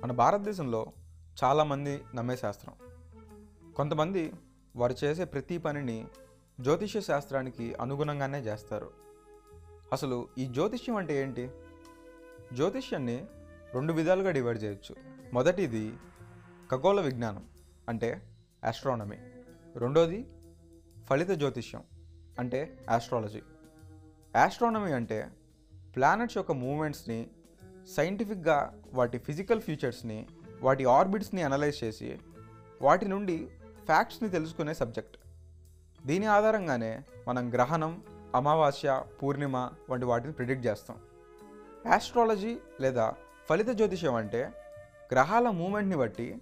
మన భారతదేశంలో చాలామంది నమ్మే శాస్త్రం. కొంతమంది వారు చేసే ప్రతి పనిని జ్యోతిష్య శాస్త్రానికి అనుగుణంగానే చేస్తారు. అసలు ఈ జ్యోతిష్యం అంటే ఏంటి? జ్యోతిష్యాన్ని రెండు విధాలుగా డివైడ్ చేయొచ్చు. మొదటిది ఖగోళ విజ్ఞానం అంటే ఆస్ట్రానమీ రెండోది ఫలిత జ్యోతిష్యం అంటే ఆస్ట్రాలజీ ఆస్ట్రానమీ అంటే ప్లానెట్స్ యొక్క మూమెంట్స్ని సైంటిఫిక్గా వాటి ఫిజికల్ ఫీచర్స్ని వాటి ఆర్బిట్స్ని అనలైజ్ చేసి వాటి నుండి ఫ్యాక్ట్స్ని తెలుసుకునే సబ్జెక్ట్. దీని ఆధారంగానే మనం గ్రహణం అమావాస్య పూర్ణిమ వంటి వాటిని ప్రిడిక్ట్ చేస్తాం. యాస్ట్రాలజీ లేదా ఫలిత జ్యోతిషం అంటే గ్రహాల మూమెంట్ని బట్టి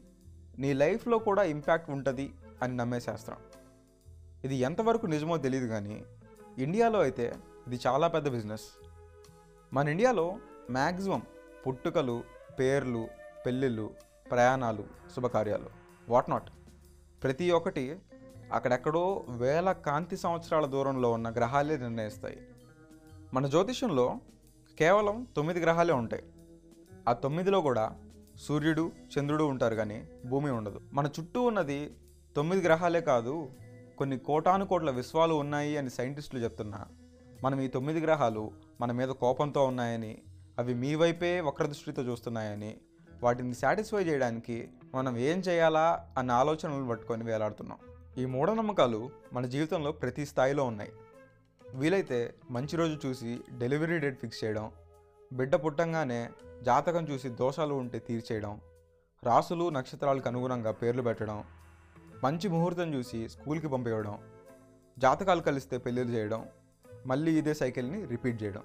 నీ లైఫ్లో కూడా ఇంపాక్ట్ ఉంటుంది అని నమ్మే శాస్త్రం. ఇది ఎంతవరకు నిజమో తెలియదు కానీ ఇండియాలో అయితే ఇది చాలా పెద్ద బిజినెస్. మన ఇండియాలో మ్యాక్సిమం పుట్టుకలు పేర్లు పెళ్ళిళ్ళు ప్రయాణాలు శుభకార్యాలు. వాట్ నాట్ ప్రతి ఒక్కటి అక్కడెక్కడో వేల కాంతి సంవత్సరాల దూరంలో ఉన్న గ్రహాలే నిర్ణయిస్తాయి. మన జ్యోతిష్యంలో కేవలం తొమ్మిది గ్రహాలే ఉంటాయి. ఆ తొమ్మిదిలో కూడా సూర్యుడు చంద్రుడు ఉంటారు కానీ భూమి ఉండదు. మన చుట్టూ ఉన్నది తొమ్మిది గ్రహాలే కాదు కొన్ని కోటాను కోట్ల విశ్వాలు ఉన్నాయి అని సైంటిస్టులు చెప్తున్నా మనం ఈ తొమ్మిది గ్రహాలు మన మీద కోపంతో ఉన్నాయని అవి మీ వైపే వక్రదృష్టితో చూస్తున్నాయని వాటిని సాటిస్ఫై చేయడానికి మనం ఏం చేయాలా అన్న ఆలోచనలు పట్టుకొని వేలాడుతున్నాం. ఈ మూఢనమ్మకాలు మన జీవితంలో ప్రతి స్థాయిలో ఉన్నాయి. వీలైతే మంచి రోజు చూసి డెలివరీ డేట్ ఫిక్స్ చేయడం బిడ్డ పుట్టంగానే జాతకం చూసి దోషాలు ఉంటే తీర్చేయడం రాసులు నక్షత్రాలకు అనుగుణంగా పేర్లు పెట్టడం మంచి ముహూర్తం చూసి స్కూల్కి పంపేయడం జాతకాలు కలిస్తే పెళ్ళిళ్ళు చేయడం మళ్ళీ ఇదే సైకిల్ని రిపీట్ చేయడం.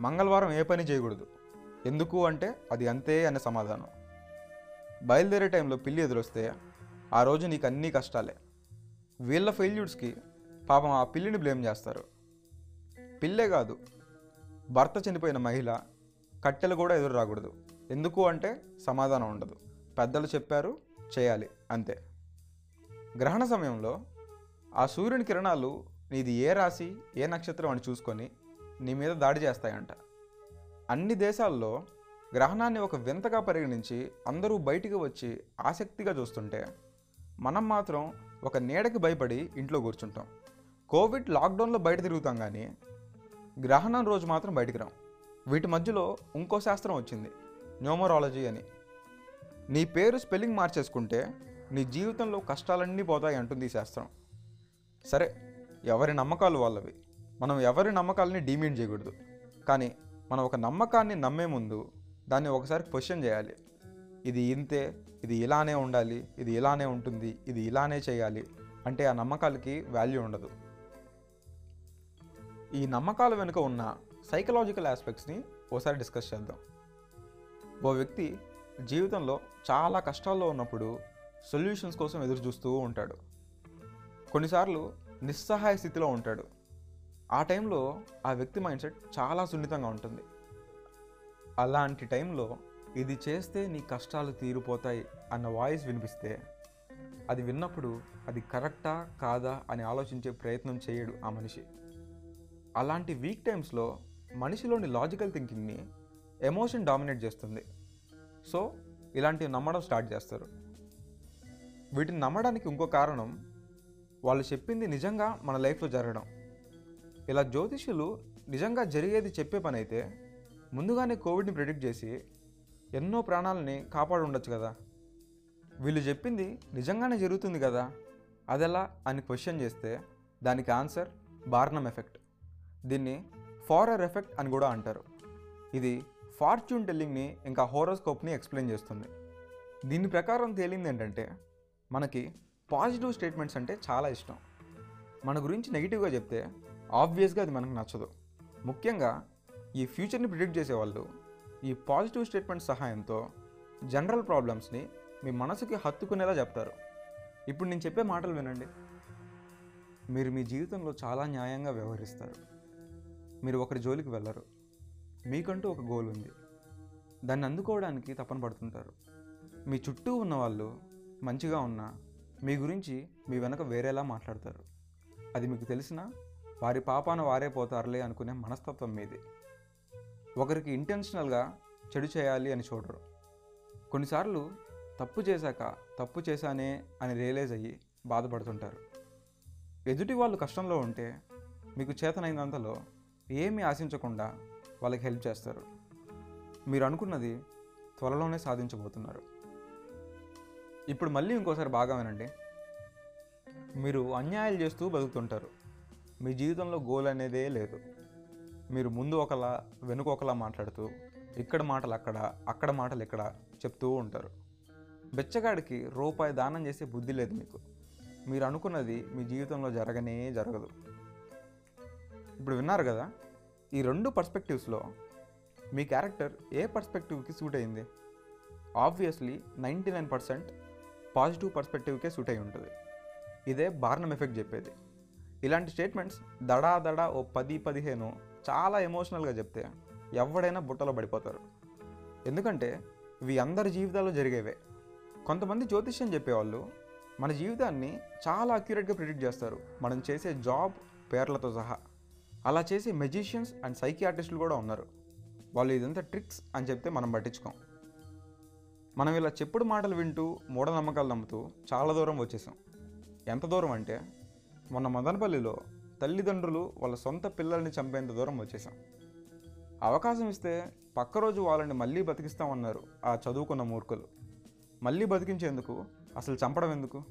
మంగళవారం ఏ పని చేయకూడదు. ఎందుకు అంటే అది అంతే అనే సమాధానం. బయలుదేరే టైంలో పిల్లి ఎదురొస్తే ఆ రోజు నీకు అన్నీ కష్టాలే. వీళ్ళ ఫెయిల్యూర్స్కి పాపం ఆ పిల్లిని బ్లేమ్ చేస్తారు. పిల్లే కాదు భర్త చనిపోయిన మహిళ కట్టెలు కూడా ఎదురు రాకూడదు. ఎందుకు అంటే సమాధానం ఉండదు. పెద్దలు చెప్పారు చేయాలి అంతే. గ్రహణ సమయంలో ఆ సూర్యుని కిరణాలు నీది ఏ రాశి ఏ నక్షత్రం అని చూసుకొని నీ మీద దాడి చేస్తాయంట. అన్ని దేశాల్లో గ్రహణాన్ని ఒక వింతగా పరిగణించి అందరూ బయటికి వచ్చి ఆసక్తిగా చూస్తుంటే మనం మాత్రం ఒక నీడకి భయపడి ఇంట్లో కూర్చుంటాం. కోవిడ్ లాక్డౌన్లో బయట తిరుగుతాం కానీ గ్రహణం రోజు మాత్రం బయటికి రాం. వీటి మధ్యలో ఇంకో శాస్త్రం వచ్చింది. న్యూమరాలజీ అని. నీ పేరు స్పెల్లింగ్ మార్చేసుకుంటే నీ జీవితంలో కష్టాలన్నీ పోతాయి అంటుంది ఈ శాస్త్రం. సరే ఎవరి నమ్మకాలు వాళ్ళవి? మనం ఎవరి నమ్మకాలని డీమీన్ చేయకూడదు. కానీ మనం ఒక నమ్మకాన్ని నమ్మే ముందు దాన్ని ఒకసారి క్వశ్చన్ చేయాలి. ఇది ఇంతే ఇది ఇలానే ఉండాలి ఇది ఇలానే ఉంటుంది ఇది ఇలానే చేయాలి అంటే ఆ నమ్మకాలకి వాల్యూ ఉండదు. ఈ నమ్మకాల వెనుక ఉన్న సైకలాజికల్ ఆస్పెక్ట్స్ని ఓసారి డిస్కస్ చేద్దాం. ఓ వ్యక్తి జీవితంలో చాలా కష్టాల్లో ఉన్నప్పుడు సొల్యూషన్స్ కోసం ఎదురు చూస్తూ ఉంటాడు. కొన్నిసార్లు నిస్సహాయ స్థితిలో ఉంటాడు. ఆ టైంలో ఆ వ్యక్తి మైండ్ సెట్ చాలా సున్నితంగా ఉంటుంది. అలాంటి టైంలో ఇది చేస్తే నీ కష్టాలు తీరిపోతాయి అన్న వాయిస్ వినిపిస్తే అది విన్నప్పుడు అది కరెక్టా కాదా అని ఆలోచించే ప్రయత్నం చేయడు ఆ మనిషి. అలాంటి వీక్ టైమ్స్లో మనిషిలోని లాజికల్ థింకింగ్ని ఎమోషన్ డామినేట్ చేస్తుంది. సో ఇలాంటివి నమ్మడం స్టార్ట్ చేస్తారు. వీటిని నమ్మడానికి ఇంకో కారణం వాళ్ళు చెప్పింది నిజంగా మన లైఫ్లో జరగడం. ఇలా జ్యోతిష్యులు నిజంగా జరిగేది చెప్పే పని అయితే ముందుగానే కోవిడ్ని ప్రిడిక్ట్ చేసి ఎన్నో ప్రాణాలని కాపాడు ఉండొచ్చు కదా. వీళ్ళు చెప్పింది నిజంగానే జరుగుతుంది కదా. అదెలా అని క్వశ్చన్ చేస్తే దానికి ఆన్సర్ బార్నమ్ ఎఫెక్ట్. దీన్ని ఫారర్ ఎఫెక్ట్ అని కూడా అంటారు. ఇది ఫార్చ్యూన్ టెల్లింగ్ని ఇంకా హోరోస్కోప్ని ఎక్స్ప్లెయిన్ చేస్తుంది. దీని ప్రకారం తేలింది ఏంటంటే మనకి పాజిటివ్ స్టేట్మెంట్స్ అంటే చాలా ఇష్టం. మన గురించి నెగిటివ్గా చెప్తే ఆబ్వియస్గా అది మనకు నచ్చదు. ముఖ్యంగా ఈ ఫ్యూచర్ని ప్రిడిక్ట్ చేసేవాళ్ళు ఈ పాజిటివ్ స్టేట్మెంట్ సహాయంతో జనరల్ ప్రాబ్లమ్స్ని మీ మనసుకి హత్తుకునేలా చెప్తారు. ఇప్పుడు నేను చెప్పే మాటలు వినండి. మీరు మీ జీవితంలో చాలా న్యాయంగా వ్యవహరిస్తారు. మీరు ఒకరి జోలికి వెళ్ళరు. మీకంటూ ఒక గోల్ ఉంది. దాన్ని అందుకోవడానికి తపన పడుతుంటారు. మీ చుట్టూ ఉన్న వాళ్ళు మంచిగా ఉన్నా మీ గురించి మీ వెనక వేరేలా మాట్లాడతారు. అది మీకు తెలిసినా వారి పాపాన వారే పోతారులే అనుకునే మనస్తత్వం మీది. ఒకరికి ఇంటెన్షనల్గా చెడు చేయాలి అని చూడరు. కొన్నిసార్లు తప్పు చేశాక తప్పు చేశానే అని రియలైజ్ అయ్యి బాధపడుతుంటారు. ఎదుటి వాళ్ళు కష్టంలో ఉంటే మీకు చేతనైనంతలో ఏమీ ఆశించకుండా వాళ్ళకి హెల్ప్ చేస్తారు. మీరు అనుకున్నది త్వరలోనే సాధించబోతున్నారు. ఇప్పుడు మళ్ళీ ఇంకోసారి బాగా వినండి. మీరు అన్యాయాలు చేస్తూ బతుకుతుంటారు. మీ జీవితంలో గోల్ అనేదే లేదు. మీరు ముందు ఒకలా వెనుక ఒకలా మాట్లాడుతూ ఇక్కడ మాటలు అక్కడ అక్కడ మాటలు ఇక్కడ చెప్తూ ఉంటారు. బెచ్చగాడికి రూపాయి దానం చేసే బుద్ధి లేదు మీకు. మీరు అనుకున్నది మీ జీవితంలో జరగనే జరగదు. ఇప్పుడు విన్నారు కదా ఈ రెండు పర్స్పెక్టివ్స్లో మీ క్యారెక్టర్ ఏ పర్స్పెక్టివ్కి సూట్ అయింది? Obviously ninety nine percent positive పర్స్పెక్టివ్కే suit అయి ఉంటుంది. ఇదే బార్నం ఎఫెక్ట్ చెప్పేది. ఇలాంటి స్టేట్మెంట్స్ దడా దడా ఓ పది పదిహేను చాలా ఎమోషనల్గా చెప్తే ఎవడైనా బుట్టలో పడిపోతారు. ఎందుకంటే ఇవి అందరి జీవితాల్లో జరిగేవే. కొంతమంది జ్యోతిష్యం చెప్పేవాళ్ళు మన జీవితాన్ని చాలా అక్యురేట్గా ప్రిడిక్ట్ చేస్తారు. మనం చేసే జాబ్ పేర్లతో సహా. అలా చేసే మెజిషియన్స్ అండ్ సైకియాట్రిస్టులు కూడా ఉన్నారు. వాళ్ళు ఇదంతా ట్రిక్స్ అని చెప్తే మనం పట్టించుకోం. మనం ఇలా చెప్పుడు మాటలు వింటూ మూఢనమ్మకాలు నమ్ముతూ చాలా దూరం వచ్చేసాం. ఎంత దూరం అంటే మొన్న మదనపల్లిలో తల్లిదండ్రులు వాళ్ళ సొంత పిల్లల్ని చంపేంత దూరం వచ్చేసాం అవకాశం ఇస్తే పక్క రోజు వాళ్ళని మళ్ళీ బతికిస్తామన్నారు ఆ చదువుకున్న మూర్ఖులు. మళ్ళీ బతికించేందుకు అసలు చంపడం ఎందుకు?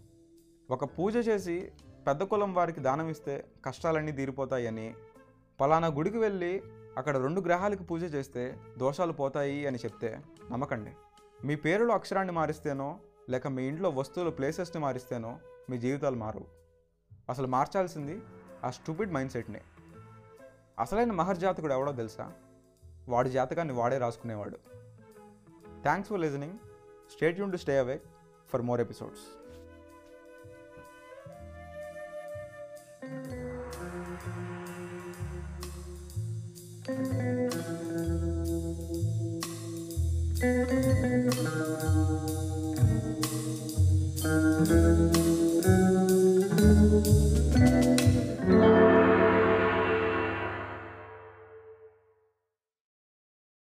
ఒక పూజ చేసి పెద్ద కులం వారికి దానం ఇస్తే కష్టాలన్నీ తీరిపోతాయని పలానా గుడికి వెళ్ళి అక్కడ రెండు గ్రహాలకు పూజ చేస్తే దోషాలు పోతాయి అని చెప్తే నమ్మకండి. మీ పేరులో అక్షరాన్ని మారిస్తేనో లేక మీ ఇంట్లో వస్తువుల ప్లేసెస్ని మారిస్తేనో మీ జీవితాలు మారవు. అసలు మార్చాల్సింది ఆ స్టూపిడ్ మైండ్ సెట్నే అసలైన మహర్జాతకుడు ఎవడో తెలుసా? వాడి జాతకాన్ని వాడే రాసుకునేవాడు. Thanks for listening. State Yoon to stay away for more episodes.